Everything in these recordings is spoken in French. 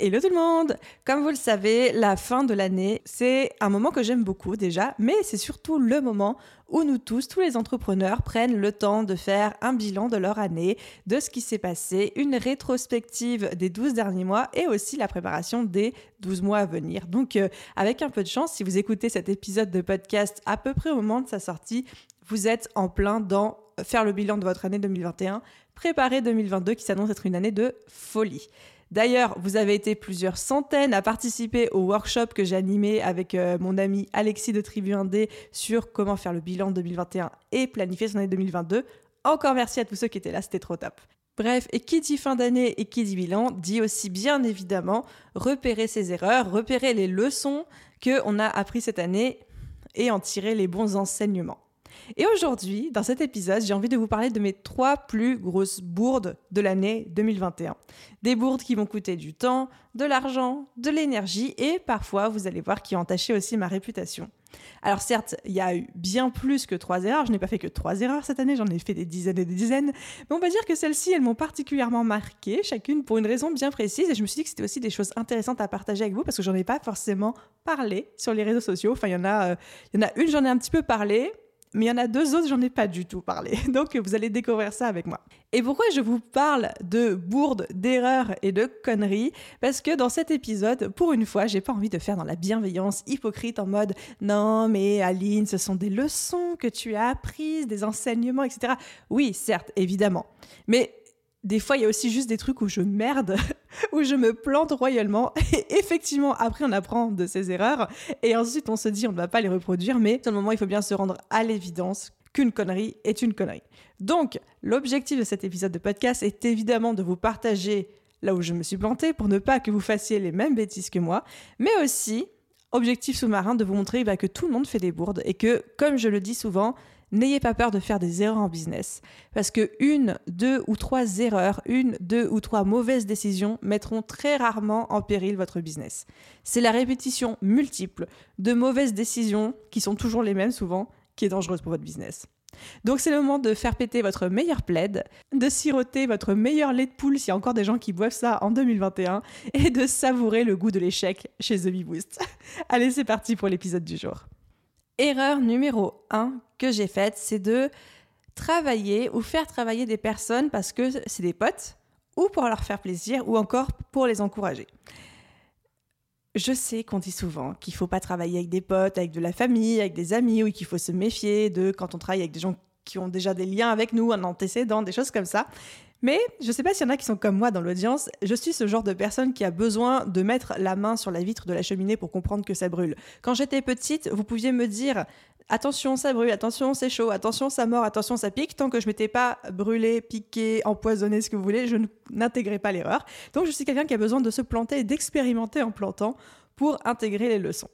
Hello tout le monde Comme vous le savez, la fin de l'année, c'est un moment que j'aime beaucoup déjà, mais c'est surtout le moment où nous tous, tous les entrepreneurs, prennent le temps de faire un bilan de leur année, de ce qui s'est passé, une rétrospective des 12 derniers mois et aussi la préparation des 12 mois à venir. Donc euh, avec un peu de chance, si vous écoutez cet épisode de podcast à peu près au moment de sa sortie, vous êtes en plein dans faire le bilan de votre année 2021, préparer 2022 qui s'annonce être une année de folie. D'ailleurs, vous avez été plusieurs centaines à participer au workshop que animé avec euh, mon ami Alexis de Tribu 1D sur comment faire le bilan 2021 et planifier son année 2022. Encore merci à tous ceux qui étaient là, c'était trop top. Bref, et qui dit fin d'année et qui dit bilan dit aussi bien évidemment repérer ses erreurs, repérer les leçons qu'on a appris cette année et en tirer les bons enseignements. Et aujourd'hui, dans cet épisode, j'ai envie de vous parler de mes trois plus grosses bourdes de l'année 2021. Des bourdes qui vont coûter du temps, de l'argent, de l'énergie et parfois, vous allez voir, qui ont entaché aussi ma réputation. Alors certes, il y a eu bien plus que trois erreurs. Je n'ai pas fait que trois erreurs cette année, j'en ai fait des dizaines et des dizaines. Mais on va dire que celles-ci, elles m'ont particulièrement marqué, chacune pour une raison bien précise. Et je me suis dit que c'était aussi des choses intéressantes à partager avec vous parce que j'en ai pas forcément parlé sur les réseaux sociaux. Enfin, il y en a, euh, il y en a une, j'en ai un petit peu parlé mais il y en a deux autres, j'en ai pas du tout parlé. Donc vous allez découvrir ça avec moi. Et pourquoi je vous parle de bourdes, d'erreurs et de conneries? Parce que dans cet épisode, pour une fois, j'ai pas envie de faire dans la bienveillance hypocrite en mode non mais Aline, ce sont des leçons que tu as apprises, des enseignements, etc. Oui, certes, évidemment. Mais des fois, il y a aussi juste des trucs où je merde, où je me plante royalement. Et effectivement, après, on apprend de ses erreurs. Et ensuite, on se dit, on ne va pas les reproduire. Mais à un moment, il faut bien se rendre à l'évidence qu'une connerie est une connerie. Donc, l'objectif de cet épisode de podcast est évidemment de vous partager là où je me suis planté pour ne pas que vous fassiez les mêmes bêtises que moi. Mais aussi, objectif sous-marin, de vous montrer bah, que tout le monde fait des bourdes. Et que, comme je le dis souvent, N'ayez pas peur de faire des erreurs en business, parce que une, deux ou trois erreurs, une, deux ou trois mauvaises décisions mettront très rarement en péril votre business. C'est la répétition multiple de mauvaises décisions, qui sont toujours les mêmes souvent, qui est dangereuse pour votre business. Donc c'est le moment de faire péter votre meilleur plaid, de siroter votre meilleur lait de poule s'il y a encore des gens qui boivent ça en 2021 et de savourer le goût de l'échec chez The Bee Boost. Allez, c'est parti pour l'épisode du jour. Erreur numéro 1 que j'ai faite, c'est de travailler ou faire travailler des personnes parce que c'est des potes ou pour leur faire plaisir ou encore pour les encourager. Je sais qu'on dit souvent qu'il ne faut pas travailler avec des potes, avec de la famille, avec des amis, ou qu'il faut se méfier de quand on travaille avec des gens qui ont déjà des liens avec nous, un antécédent, des choses comme ça. Mais je ne sais pas s'il y en a qui sont comme moi dans l'audience. Je suis ce genre de personne qui a besoin de mettre la main sur la vitre de la cheminée pour comprendre que ça brûle. Quand j'étais petite, vous pouviez me dire attention, ça brûle, attention, c'est chaud, attention, ça mord, attention, ça pique. Tant que je m'étais pas brûlé, piqué, empoisonné, ce que vous voulez, je n'intégrais pas l'erreur. Donc je suis quelqu'un qui a besoin de se planter et d'expérimenter en plantant pour intégrer les leçons.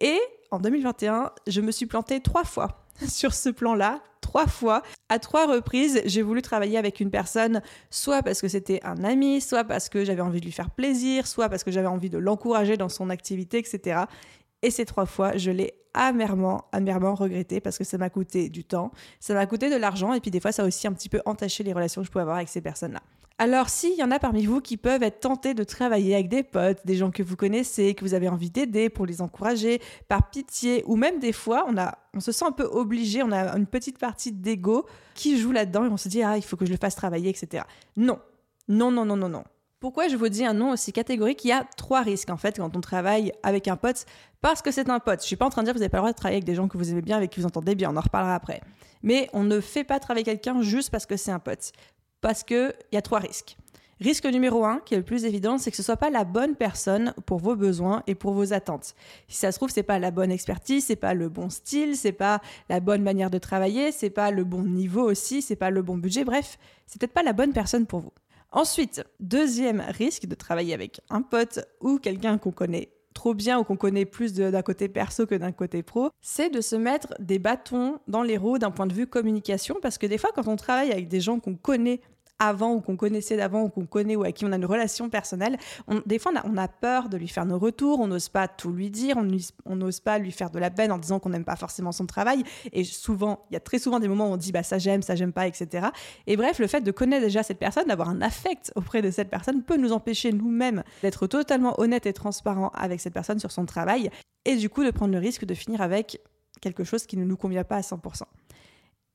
Et en 2021, je me suis plantée trois fois sur ce plan-là, trois fois. À trois reprises, j'ai voulu travailler avec une personne, soit parce que c'était un ami, soit parce que j'avais envie de lui faire plaisir, soit parce que j'avais envie de l'encourager dans son activité, etc. Et ces trois fois, je l'ai amèrement, amèrement regretté parce que ça m'a coûté du temps, ça m'a coûté de l'argent et puis des fois ça a aussi un petit peu entaché les relations que je pouvais avoir avec ces personnes-là. Alors s'il y en a parmi vous qui peuvent être tentés de travailler avec des potes, des gens que vous connaissez, que vous avez envie d'aider pour les encourager, par pitié, ou même des fois on, a, on se sent un peu obligé, on a une petite partie d'ego qui joue là-dedans et on se dit ah il faut que je le fasse travailler, etc. Non, non, non, non, non, non. Pourquoi je vous dis un nom aussi catégorique? Il y a trois risques en fait quand on travaille avec un pote, parce que c'est un pote. Je suis pas en train de dire que vous n'avez pas le droit de travailler avec des gens que vous aimez bien, avec qui vous entendez bien, on en reparlera après. Mais on ne fait pas travailler quelqu'un juste parce que c'est un pote parce qu'il y a trois risques. Risque numéro un, qui est le plus évident, c'est que ce soit pas la bonne personne pour vos besoins et pour vos attentes. Si ça se trouve, c'est pas la bonne expertise, c'est pas le bon style, c'est pas la bonne manière de travailler, c'est pas le bon niveau aussi, c'est pas le bon budget. Bref, c'est peut-être pas la bonne personne pour vous. Ensuite, deuxième risque de travailler avec un pote ou quelqu'un qu'on connaît trop bien ou qu'on connaît plus d'un côté perso que d'un côté pro, c'est de se mettre des bâtons dans les roues d'un point de vue communication parce que des fois quand on travaille avec des gens qu'on connaît avant ou qu'on connaissait d'avant ou qu'on connaît ou avec qui on a une relation personnelle, des fois on a, peur de lui faire nos retours, on n'ose pas tout lui dire, on n'ose pas lui faire de la peine en disant qu'on n'aime pas forcément son travail. Et souvent, il y a très souvent des moments où on dit bah ça j'aime, ça j'aime pas, etc. Et bref, le fait de connaître déjà cette personne, d'avoir un affect auprès de cette personne peut nous empêcher nous-mêmes d'être totalement honnête et transparent avec cette personne sur son travail et du coup de prendre le risque de finir avec quelque chose qui ne nous convient pas à 100%.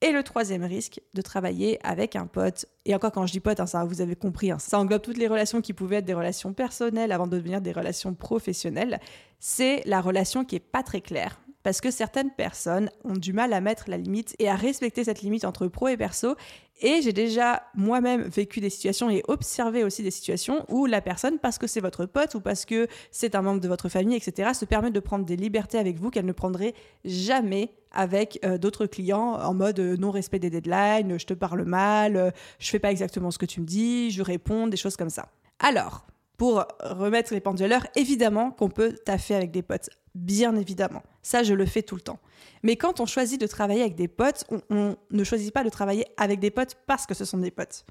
Et le troisième risque, de travailler avec un pote. Et encore quand je dis pote, hein, ça vous avez compris, hein, ça englobe toutes les relations qui pouvaient être des relations personnelles avant de devenir des relations professionnelles. C'est la relation qui est pas très claire. Parce que certaines personnes ont du mal à mettre la limite et à respecter cette limite entre pro et perso. Et j'ai déjà moi-même vécu des situations et observé aussi des situations où la personne, parce que c'est votre pote ou parce que c'est un membre de votre famille, etc., se permet de prendre des libertés avec vous qu'elle ne prendrait jamais avec euh, d'autres clients en mode euh, non-respect des deadlines, je te parle mal, euh, je fais pas exactement ce que tu me dis, je réponds, des choses comme ça. Alors, pour remettre les pendules à l'heure, évidemment qu'on peut taffer avec des potes, bien évidemment. Ça, je le fais tout le temps. Mais quand on choisit de travailler avec des potes, on, ne choisit pas de travailler avec des potes parce que ce sont des potes.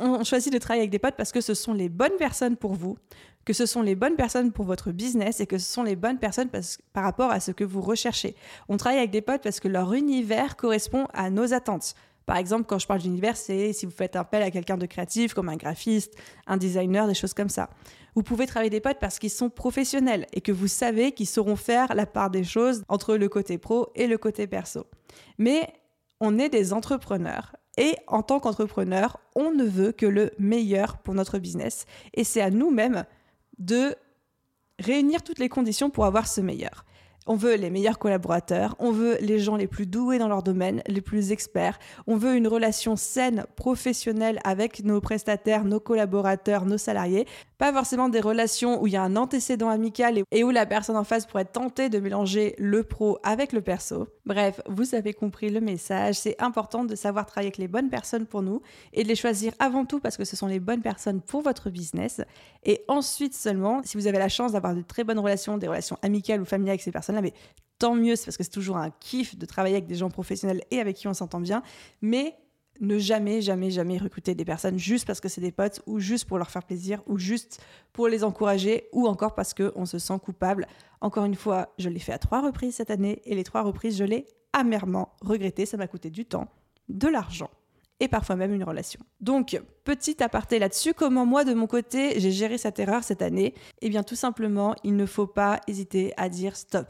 On choisit de travailler avec des potes parce que ce sont les bonnes personnes pour vous, que ce sont les bonnes personnes pour votre business et que ce sont les bonnes personnes par rapport à ce que vous recherchez. On travaille avec des potes parce que leur univers correspond à nos attentes. Par exemple, quand je parle d'univers, c'est si vous faites appel à quelqu'un de créatif, comme un graphiste, un designer, des choses comme ça. Vous pouvez travailler des potes parce qu'ils sont professionnels et que vous savez qu'ils sauront faire la part des choses entre le côté pro et le côté perso. Mais on est des entrepreneurs et en tant qu'entrepreneur, on ne veut que le meilleur pour notre business. Et c'est à nous-mêmes de réunir toutes les conditions pour avoir ce meilleur. On veut les meilleurs collaborateurs, on veut les gens les plus doués dans leur domaine, les plus experts, on veut une relation saine, professionnelle avec nos prestataires, nos collaborateurs, nos salariés, pas forcément des relations où il y a un antécédent amical et où la personne en face pourrait tentée de mélanger le pro avec le perso. Bref, vous avez compris le message, c'est important de savoir travailler avec les bonnes personnes pour nous et de les choisir avant tout parce que ce sont les bonnes personnes pour votre business. Et ensuite seulement, si vous avez la chance d'avoir de très bonnes relations, des relations amicales ou familiales avec ces mais tant mieux, c'est parce que c'est toujours un kiff de travailler avec des gens professionnels et avec qui on s'entend bien, mais ne jamais, jamais, jamais recruter des personnes juste parce que c'est des potes ou juste pour leur faire plaisir ou juste pour les encourager ou encore parce qu'on se sent coupable. Encore une fois, je l'ai fait à trois reprises cette année et les trois reprises, je l'ai amèrement regretté. Ça m'a coûté du temps, de l'argent et parfois même une relation. Donc, petit aparté là-dessus, comment moi de mon côté j'ai géré cette erreur cette année? Eh bien tout simplement, il ne faut pas hésiter à dire stop.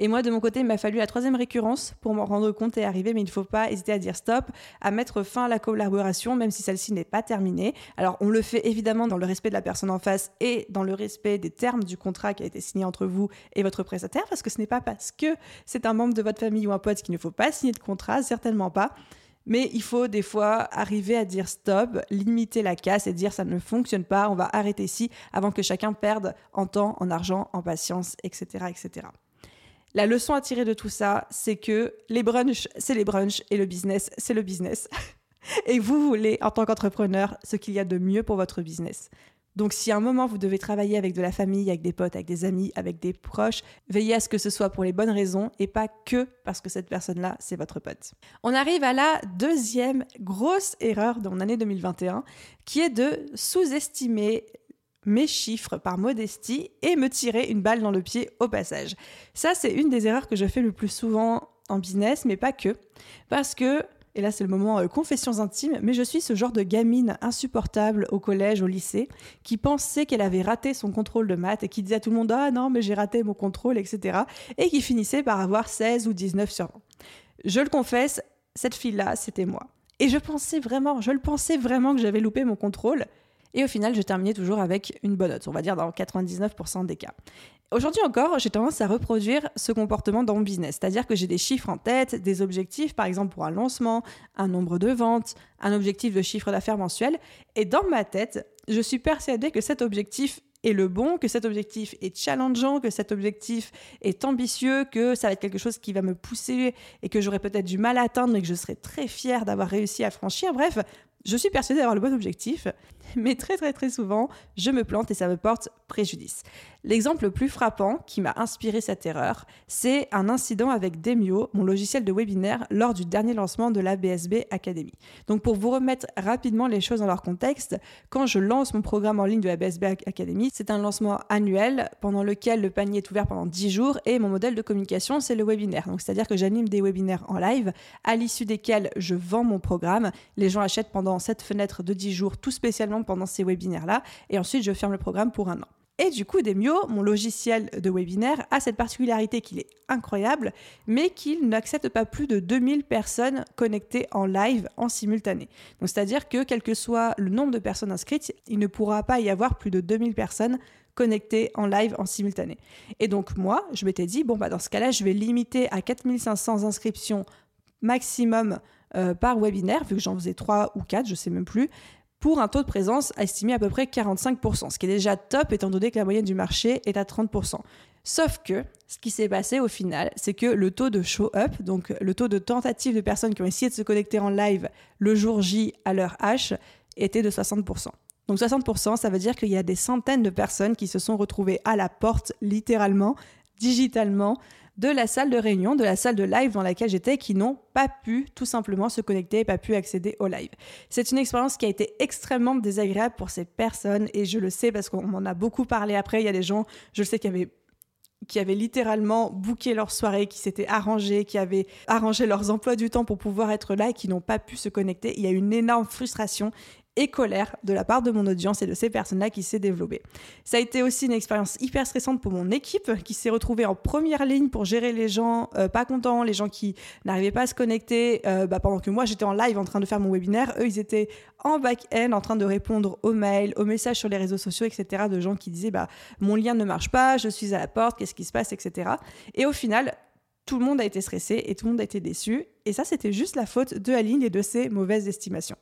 Et moi, de mon côté, il m'a fallu la troisième récurrence pour m'en rendre compte et arriver, mais il ne faut pas hésiter à dire stop, à mettre fin à la collaboration, même si celle-ci n'est pas terminée. Alors, on le fait évidemment dans le respect de la personne en face et dans le respect des termes du contrat qui a été signé entre vous et votre prestataire, parce que ce n'est pas parce que c'est un membre de votre famille ou un pote qu'il ne faut pas signer de contrat, certainement pas. Mais il faut des fois arriver à dire stop, limiter la casse et dire ça ne fonctionne pas, on va arrêter ici avant que chacun perde en temps, en argent, en patience, etc. etc. La leçon à tirer de tout ça, c'est que les brunchs, c'est les brunchs et le business, c'est le business. et vous voulez, en tant qu'entrepreneur, ce qu'il y a de mieux pour votre business. Donc si à un moment vous devez travailler avec de la famille, avec des potes, avec des amis, avec des proches, veillez à ce que ce soit pour les bonnes raisons et pas que parce que cette personne-là, c'est votre pote. On arrive à la deuxième grosse erreur de mon année 2021, qui est de sous-estimer mes chiffres par modestie et me tirer une balle dans le pied au passage. Ça, c'est une des erreurs que je fais le plus souvent en business, mais pas que. Parce que, et là c'est le moment euh, confessions intimes, mais je suis ce genre de gamine insupportable au collège, au lycée, qui pensait qu'elle avait raté son contrôle de maths et qui disait à tout le monde Ah non, mais j'ai raté mon contrôle, etc. Et qui finissait par avoir 16 ou 19 sur 20. Je le confesse, cette fille-là, c'était moi. Et je pensais vraiment, je le pensais vraiment que j'avais loupé mon contrôle. Et au final, je terminais toujours avec une bonne note, on va dire dans 99% des cas. Aujourd'hui encore, j'ai tendance à reproduire ce comportement dans mon business, c'est-à-dire que j'ai des chiffres en tête, des objectifs, par exemple pour un lancement, un nombre de ventes, un objectif de chiffre d'affaires mensuel, et dans ma tête, je suis persuadée que cet objectif est le bon, que cet objectif est challengeant, que cet objectif est ambitieux, que ça va être quelque chose qui va me pousser et que j'aurai peut-être du mal à atteindre, mais que je serai très fière d'avoir réussi à franchir. Bref, Je suis persuadée d'avoir le bon objectif, mais très très très souvent, je me plante et ça me porte préjudice. L'exemple le plus frappant qui m'a inspiré cette erreur, c'est un incident avec Demio, mon logiciel de webinaire, lors du dernier lancement de la BSB Academy. Donc pour vous remettre rapidement les choses dans leur contexte, quand je lance mon programme en ligne de la BSB Academy, c'est un lancement annuel pendant lequel le panier est ouvert pendant 10 jours et mon modèle de communication, c'est le webinaire. Donc c'est-à-dire que j'anime des webinaires en live à l'issue desquels je vends mon programme. Les gens achètent pendant cette fenêtre de 10 jours tout spécialement pendant ces webinaires-là et ensuite je ferme le programme pour un an. Et du coup, Demio, mon logiciel de webinaire, a cette particularité qu'il est incroyable, mais qu'il n'accepte pas plus de 2000 personnes connectées en live en simultané. Donc, c'est-à-dire que quel que soit le nombre de personnes inscrites, il ne pourra pas y avoir plus de 2000 personnes connectées en live en simultané. Et donc, moi, je m'étais dit, bon, bah, dans ce cas-là, je vais limiter à 4500 inscriptions maximum euh, par webinaire, vu que j'en faisais 3 ou 4, je sais même plus, pour un taux de présence estimé à peu près 45%, ce qui est déjà top étant donné que la moyenne du marché est à 30%. Sauf que ce qui s'est passé au final, c'est que le taux de show-up, donc le taux de tentative de personnes qui ont essayé de se connecter en live le jour J à l'heure H, était de 60%. Donc 60%, ça veut dire qu'il y a des centaines de personnes qui se sont retrouvées à la porte, littéralement, digitalement, de la salle de réunion, de la salle de live dans laquelle j'étais, qui n'ont pas pu tout simplement se connecter et pas pu accéder au live. C'est une expérience qui a été extrêmement désagréable pour ces personnes et je le sais parce qu'on m'en a beaucoup parlé après. Il y a des gens, je le sais, qui avaient qui avaient littéralement booké leur soirée, qui s'étaient arrangés, qui avaient arrangé leurs emplois du temps pour pouvoir être là et qui n'ont pas pu se connecter. Il y a une énorme frustration et colère de la part de mon audience et de ces personnes-là qui s'est développée. Ça a été aussi une expérience hyper stressante pour mon équipe qui s'est retrouvée en première ligne pour gérer les gens euh, pas contents, les gens qui n'arrivaient pas à se connecter euh, bah, pendant que moi j'étais en live en train de faire mon webinaire. Eux, ils étaient en back-end en train de répondre aux mails, aux messages sur les réseaux sociaux, etc. de gens qui disaient bah, mon lien ne marche pas, je suis à la porte, qu'est-ce qui se passe, etc. Et au final, tout le monde a été stressé et tout le monde a été déçu. Et ça, c'était juste la faute de Aline et de ses mauvaises estimations.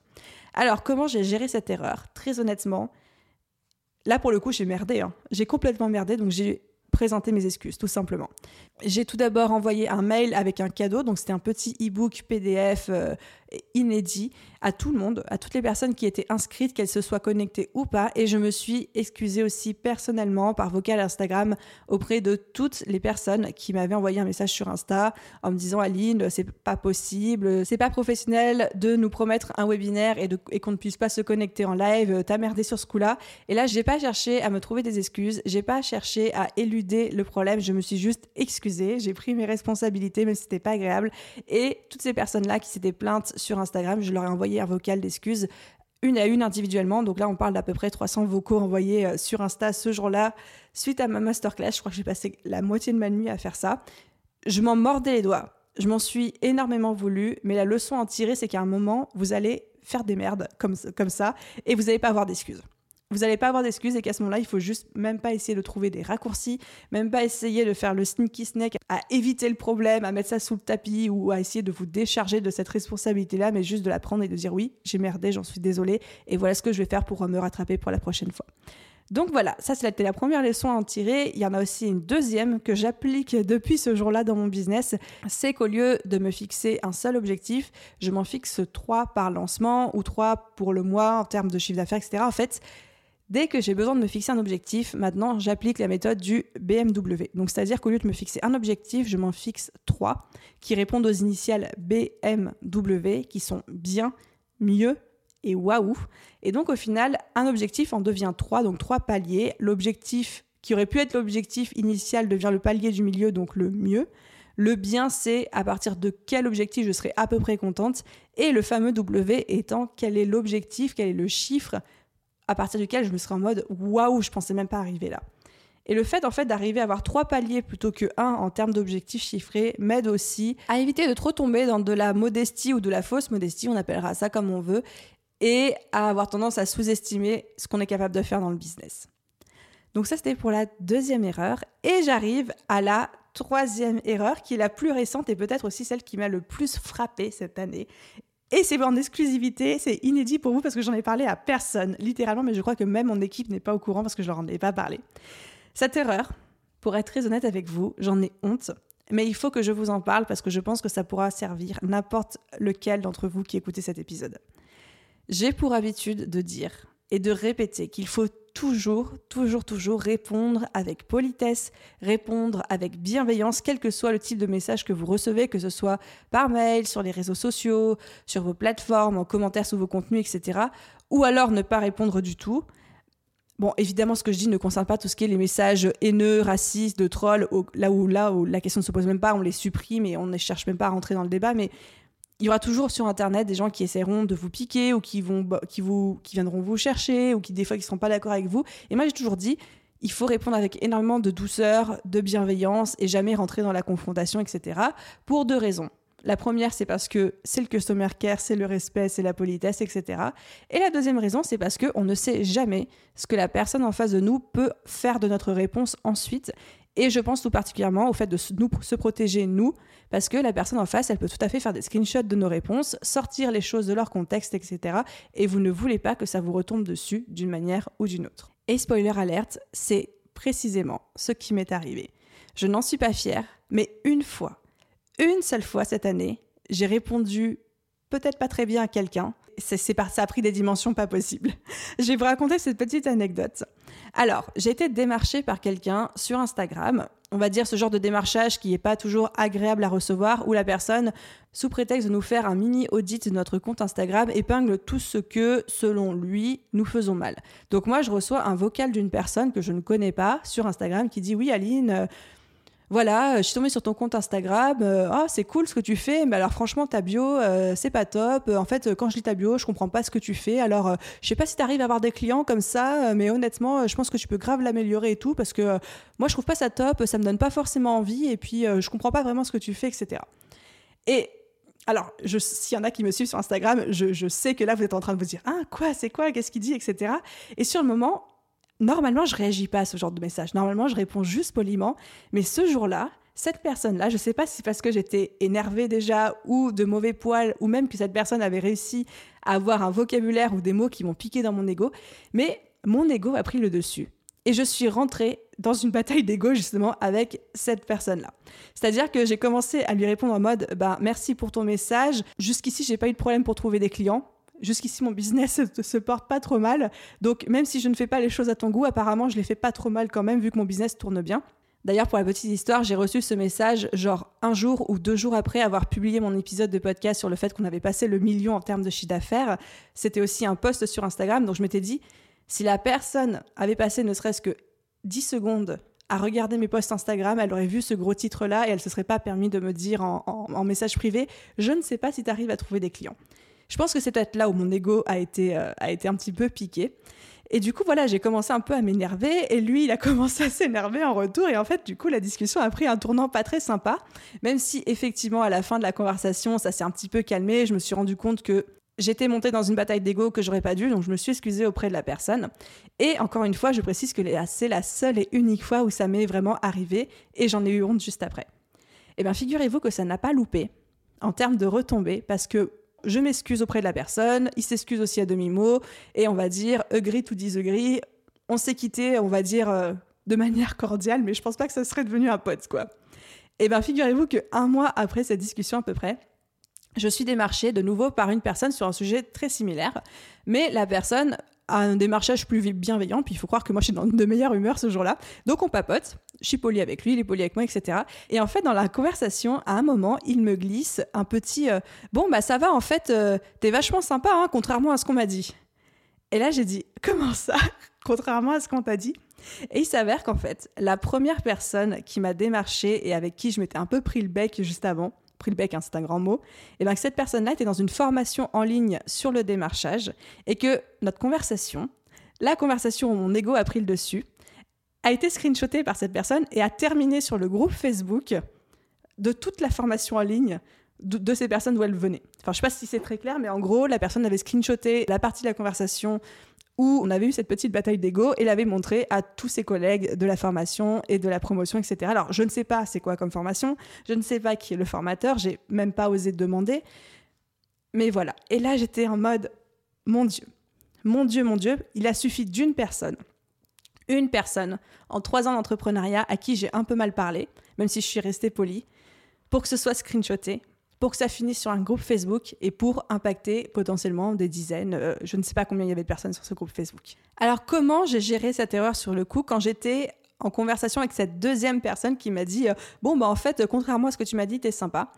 Alors, comment j'ai géré cette erreur? Très honnêtement, là, pour le coup, j'ai merdé. Hein. J'ai complètement merdé, donc j'ai présenté mes excuses, tout simplement. J'ai tout d'abord envoyé un mail avec un cadeau, donc c'était un petit e-book PDF euh, inédit à tout le monde, à toutes les personnes qui étaient inscrites, qu'elles se soient connectées ou pas. Et je me suis excusée aussi personnellement par vocal Instagram auprès de toutes les personnes qui m'avaient envoyé un message sur Insta en me disant Aline, c'est pas possible, c'est pas professionnel de nous promettre un webinaire et, et qu'on ne puisse pas se connecter en live, t'as merdé sur ce coup-là. Et là, j'ai pas cherché à me trouver des excuses, j'ai pas cherché à éluder le problème, je me suis juste excusée, j'ai pris mes responsabilités, mais c'était pas agréable. Et toutes ces personnes-là qui s'étaient plaintes sur Instagram, je leur ai envoyé un vocal d'excuses une à une individuellement. Donc là, on parle d'à peu près 300 vocaux envoyés euh, sur Insta ce jour-là, suite à ma masterclass. Je crois que j'ai passé la moitié de ma nuit à faire ça. Je m'en mordais les doigts. Je m'en suis énormément voulu, mais la leçon à en tirer, c'est qu'à un moment, vous allez faire des merdes comme, comme ça et vous n'allez pas avoir d'excuses vous n'allez pas avoir d'excuses et qu'à ce moment-là, il faut juste même pas essayer de trouver des raccourcis, même pas essayer de faire le sneaky snake à éviter le problème, à mettre ça sous le tapis ou à essayer de vous décharger de cette responsabilité-là, mais juste de la prendre et de dire oui, j'ai merdé, j'en suis désolé et voilà ce que je vais faire pour me rattraper pour la prochaine fois. Donc voilà, ça c'était la première leçon à en tirer. Il y en a aussi une deuxième que j'applique depuis ce jour-là dans mon business. C'est qu'au lieu de me fixer un seul objectif, je m'en fixe trois par lancement ou trois pour le mois en termes de chiffre d'affaires, etc. En fait, Dès que j'ai besoin de me fixer un objectif, maintenant j'applique la méthode du BMW. Donc c'est-à-dire qu'au lieu de me fixer un objectif, je m'en fixe trois qui répondent aux initiales BMW qui sont bien, mieux et waouh. Et donc au final, un objectif en devient trois, donc trois paliers. L'objectif qui aurait pu être l'objectif initial devient le palier du milieu, donc le mieux. Le bien, c'est à partir de quel objectif je serai à peu près contente. Et le fameux W étant quel est l'objectif, quel est le chiffre à partir duquel je me serais en mode waouh, je pensais même pas arriver là. Et le fait en fait d'arriver à avoir trois paliers plutôt que un en termes d'objectifs chiffrés m'aide aussi à éviter de trop tomber dans de la modestie ou de la fausse modestie, on appellera ça comme on veut, et à avoir tendance à sous-estimer ce qu'on est capable de faire dans le business. Donc ça c'était pour la deuxième erreur et j'arrive à la troisième erreur qui est la plus récente et peut-être aussi celle qui m'a le plus frappé cette année et c'est en exclusivité, c'est inédit pour vous parce que j'en ai parlé à personne, littéralement, mais je crois que même mon équipe n'est pas au courant parce que je leur en ai pas parlé. Cette erreur, pour être très honnête avec vous, j'en ai honte, mais il faut que je vous en parle parce que je pense que ça pourra servir n'importe lequel d'entre vous qui écoutez cet épisode. J'ai pour habitude de dire et de répéter qu'il faut toujours, toujours, toujours répondre avec politesse, répondre avec bienveillance, quel que soit le type de message que vous recevez, que ce soit par mail, sur les réseaux sociaux, sur vos plateformes, en commentaire sous vos contenus, etc. Ou alors ne pas répondre du tout. Bon, évidemment, ce que je dis ne concerne pas tout ce qui est les messages haineux, racistes, de trolls, là où, la question ne se pose même pas, on les supprime et on ne cherche même pas à rentrer dans le débat, mais il y aura toujours sur internet des gens qui essaieront de vous piquer ou qui viendront vous chercher ou qui des fois qui seront pas d'accord avec vous et moi j'ai toujours dit il faut répondre avec énormément de douceur, de bienveillance et jamais rentrer dans la confrontation, etc. Pour deux raisons. La première, c'est parce que c'est le customer care, c'est le respect, c'est la politesse, etc. Et la deuxième raison, c'est parce qu'on ne sait jamais ce que la personne en face de nous peut faire de notre réponse ensuite. Et je pense tout particulièrement au fait de nous, se protéger, nous, parce que la personne en face, elle peut tout à fait faire des screenshots de nos réponses, sortir les choses de leur contexte, etc. Et vous ne voulez pas que ça vous retombe dessus d'une manière ou d'une autre. Et spoiler alerte, c'est précisément ce qui m'est arrivé. Je n'en suis pas fière, mais une fois, une seule fois cette année, j'ai répondu peut-être pas très bien à quelqu'un. C'est, ça a pris des dimensions pas possibles. je vais vous raconter cette petite anecdote. Alors, j'ai été démarchée par quelqu'un sur Instagram. On va dire ce genre de démarchage qui n'est pas toujours agréable à recevoir, où la personne, sous prétexte de nous faire un mini audit de notre compte Instagram, épingle tout ce que, selon lui, nous faisons mal. Donc moi, je reçois un vocal d'une personne que je ne connais pas sur Instagram qui dit oui, Aline, voilà, euh, je suis tombée sur ton compte Instagram, euh, oh, c'est cool ce que tu fais, mais alors franchement ta bio euh, c'est pas top. En fait, quand je lis ta bio, je comprends pas ce que tu fais. Alors, je sais pas si tu à avoir des clients comme ça, mais honnêtement, je pense que tu peux grave l'améliorer et tout parce que moi je trouve pas ça top, ça me donne pas forcément envie et puis je comprends pas vraiment ce que tu fais, etc. Et alors, s'il y en a qui me suivent sur Instagram, je, je, sais que là, vous êtes en train de vous dire Ah, quoi, c'est quoi, qu'est-ce qu'il dit, etc. Et sur le moment, normalement, je réagis pas à ce genre de message. Normalement, je réponds juste poliment. Mais ce jour-là, cette personne-là, je ne sais pas si c'est parce que j'étais énervée déjà ou de mauvais poil ou même que cette personne avait réussi à avoir un vocabulaire ou des mots qui m'ont piqué dans mon ego, mais mon ego a pris le dessus. Et je suis rentrée dans une bataille d'ego justement avec cette personne-là. C'est-à-dire que j'ai commencé à lui répondre en mode bah, merci pour ton message. Jusqu'ici, j'ai pas eu de problème pour trouver des clients jusqu'ici mon business se porte pas trop mal. Donc même si je ne fais pas les choses à ton goût, apparemment je les fais pas trop mal quand même vu que mon business tourne bien. D'ailleurs, pour la petite histoire, j'ai reçu ce message genre un jour ou deux jours après avoir publié mon épisode de podcast sur le fait qu'on avait passé le million en termes de chiffre d'affaires. C'était aussi un post sur Instagram, donc je m'étais dit, si la personne avait passé ne serait-ce que 10 secondes à regarder mes posts Instagram, elle aurait vu ce gros titre-là et elle se serait pas permis de me dire en, en message privé, je ne sais pas si tu arrives à trouver des clients. Je pense que c'est peut-être là où mon ego a été, euh, a été un petit peu piqué. Et du coup, voilà, j'ai commencé un peu à m'énerver et lui, il a commencé à s'énerver en retour. Et en fait, du coup, la discussion a pris un tournant pas très sympa. Même si, effectivement, à la fin de la conversation, ça s'est un petit peu calmé. Je me suis rendu compte que j'étais montée dans une bataille d'ego que j'aurais pas dû. Donc, je me suis excusée auprès de la personne. Et encore une fois, je précise que c'est la seule et unique fois où ça m'est vraiment arrivé. Et j'en ai eu honte juste après. Eh bien, figurez-vous que ça n'a pas loupé en termes de retombées parce que je m'excuse auprès de la personne, il s'excuse aussi à demi-mot, et on va dire agree to disagree. On s'est quitté, on va dire, euh, de manière cordiale, mais je pense pas que ça serait devenu un pote, quoi. Et eh bien, figurez-vous qu'un mois après cette discussion à peu près, je suis démarchée de nouveau par une personne sur un sujet très similaire, mais la personne un démarchage plus bienveillant. Puis il faut croire que moi, je suis dans de meilleure humeur ce jour-là. Donc on papote. Je suis poli avec lui, il est poli avec moi, etc. Et en fait, dans la conversation, à un moment, il me glisse un petit euh, Bon, bah ça va, en fait, euh, t'es vachement sympa, hein, contrairement à ce qu'on m'a dit. Et là, j'ai dit Comment ça Contrairement à ce qu'on t'a dit? Et il s'avère qu'en fait, la première personne qui m'a démarché et avec qui je m'étais un peu pris le bec juste avant, pris le bec, hein, c'est un grand mot, et bien que cette personne-là était dans une formation en ligne sur le démarchage et que notre conversation, la conversation où mon ego a pris le dessus, a été screenshotée par cette personne et a terminé sur le groupe Facebook de toute la formation en ligne de, ces personnes d'où elle venait. Enfin, je sais pas si c'est très clair, mais en gros, la personne avait screenshoté la partie de la conversation où on avait eu cette petite bataille d'ego et l'avait montré à tous ses collègues de la formation et de la promotion, etc. Alors, je ne sais pas c'est quoi comme formation, je ne sais pas qui est le formateur, j'ai même pas osé demander. Mais voilà. Et là, j'étais en mode, mon Dieu, mon Dieu, mon Dieu, il a suffi d'une personne, une personne, en trois ans d'entrepreneuriat à qui j'ai un peu mal parlé, même si je suis restée polie, pour que ce soit screenshoté, pour que ça finisse sur un groupe Facebook et pour impacter potentiellement des dizaines, euh, je ne sais pas combien il y avait de personnes sur ce groupe Facebook. Alors comment j'ai géré cette erreur sur le coup quand j'étais en conversation avec cette deuxième personne qui m'a dit euh, bon bah en fait contrairement à ce que tu m'as dit t'es sympa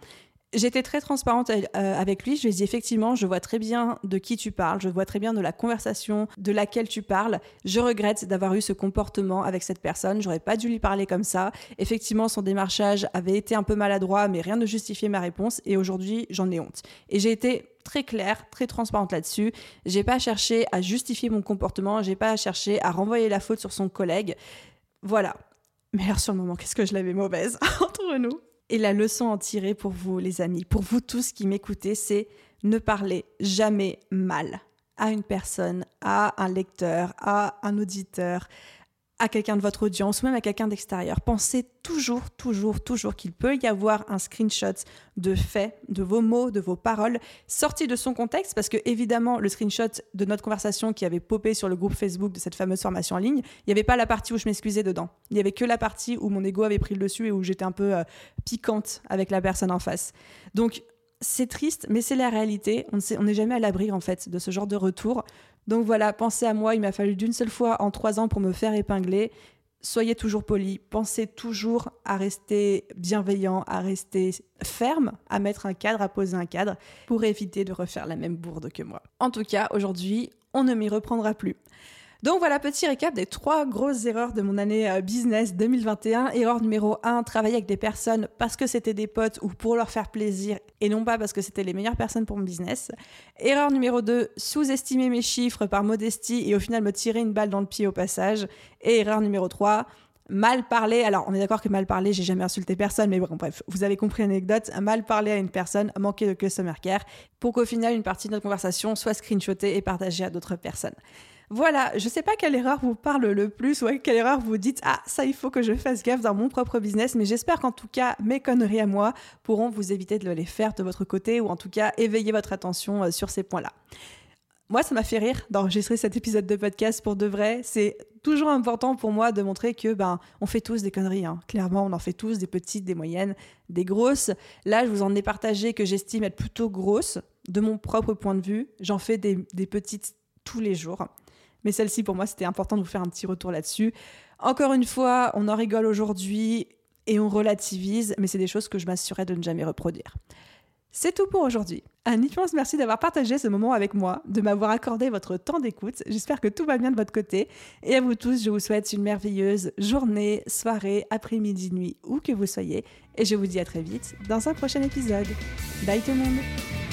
J'étais très transparente euh, avec lui. Je lui ai dit effectivement, je vois très bien de qui tu parles, je vois très bien de la conversation de laquelle tu parles. Je regrette d'avoir eu ce comportement avec cette personne. J'aurais pas dû lui parler comme ça. Effectivement, son démarchage avait été un peu maladroit, mais rien ne justifiait ma réponse. Et aujourd'hui, j'en ai honte. Et j'ai été très claire, très transparente là-dessus. J'ai pas cherché à justifier mon comportement. J'ai pas cherché à renvoyer la faute sur son collègue. Voilà. Mais alors sur le moment, qu'est-ce que je l'avais mauvaise entre nous? Et la leçon à en tirer pour vous, les amis, pour vous tous qui m'écoutez, c'est ne parlez jamais mal à une personne, à un lecteur, à un auditeur, à quelqu'un de votre audience ou même à quelqu'un d'extérieur. Pensez toujours, toujours, toujours qu'il peut y avoir un screenshot de faits, de vos mots, de vos paroles, sortis de son contexte, parce que évidemment, le screenshot de notre conversation qui avait popé sur le groupe Facebook de cette fameuse formation en ligne, il n'y avait pas la partie où je m'excusais dedans. Il n'y avait que la partie où mon ego avait pris le dessus et où j'étais un peu euh, piquante avec la personne en face. Donc, c'est triste, mais c'est la réalité. On n'est jamais à l'abri en fait de ce genre de retour. Donc voilà, pensez à moi, il m'a fallu d'une seule fois en trois ans pour me faire épingler. Soyez toujours poli, pensez toujours à rester bienveillant, à rester ferme, à mettre un cadre, à poser un cadre, pour éviter de refaire la même bourde que moi. En tout cas, aujourd'hui, on ne m'y reprendra plus. Donc voilà, petit récap des trois grosses erreurs de mon année euh, business 2021. Erreur numéro 1, travailler avec des personnes parce que c'était des potes ou pour leur faire plaisir et non pas parce que c'était les meilleures personnes pour mon business. Erreur numéro 2, sous-estimer mes chiffres par modestie et au final me tirer une balle dans le pied au passage. Et erreur numéro 3, mal parler. Alors, on est d'accord que mal parler, j'ai jamais insulté personne, mais bon, bref, vous avez compris l'anecdote. Mal parler à une personne, manquer de customer care, pour qu'au final, une partie de notre conversation soit screenshotée et partagée à d'autres personnes. Voilà, je ne sais pas quelle erreur vous parle le plus ou quelle erreur vous dites ah ça il faut que je fasse gaffe dans mon propre business, mais j'espère qu'en tout cas mes conneries à moi pourront vous éviter de les faire de votre côté ou en tout cas éveiller votre attention euh, sur ces points-là. Moi, ça m'a fait rire d'enregistrer cet épisode de podcast pour de vrai. C'est toujours important pour moi de montrer que ben on fait tous des conneries. Hein. Clairement, on en fait tous des petites, des moyennes, des grosses. Là, je vous en ai partagé que j'estime être plutôt grosses de mon propre point de vue. J'en fais des petites tous les jours. Mais celle-ci, pour moi, c'était important de vous faire un petit retour là-dessus. Encore une fois, on en rigole aujourd'hui et on relativise, mais c'est des choses que je m'assurais de ne jamais reproduire. C'est tout pour aujourd'hui. Un immense merci d'avoir partagé ce moment avec moi, de m'avoir accordé votre temps d'écoute. J'espère que tout va bien de votre côté. Et à vous tous, je vous souhaite une merveilleuse journée, soirée, après-midi, nuit, où que vous soyez. Et je vous dis à très vite dans un prochain épisode. Bye tout le monde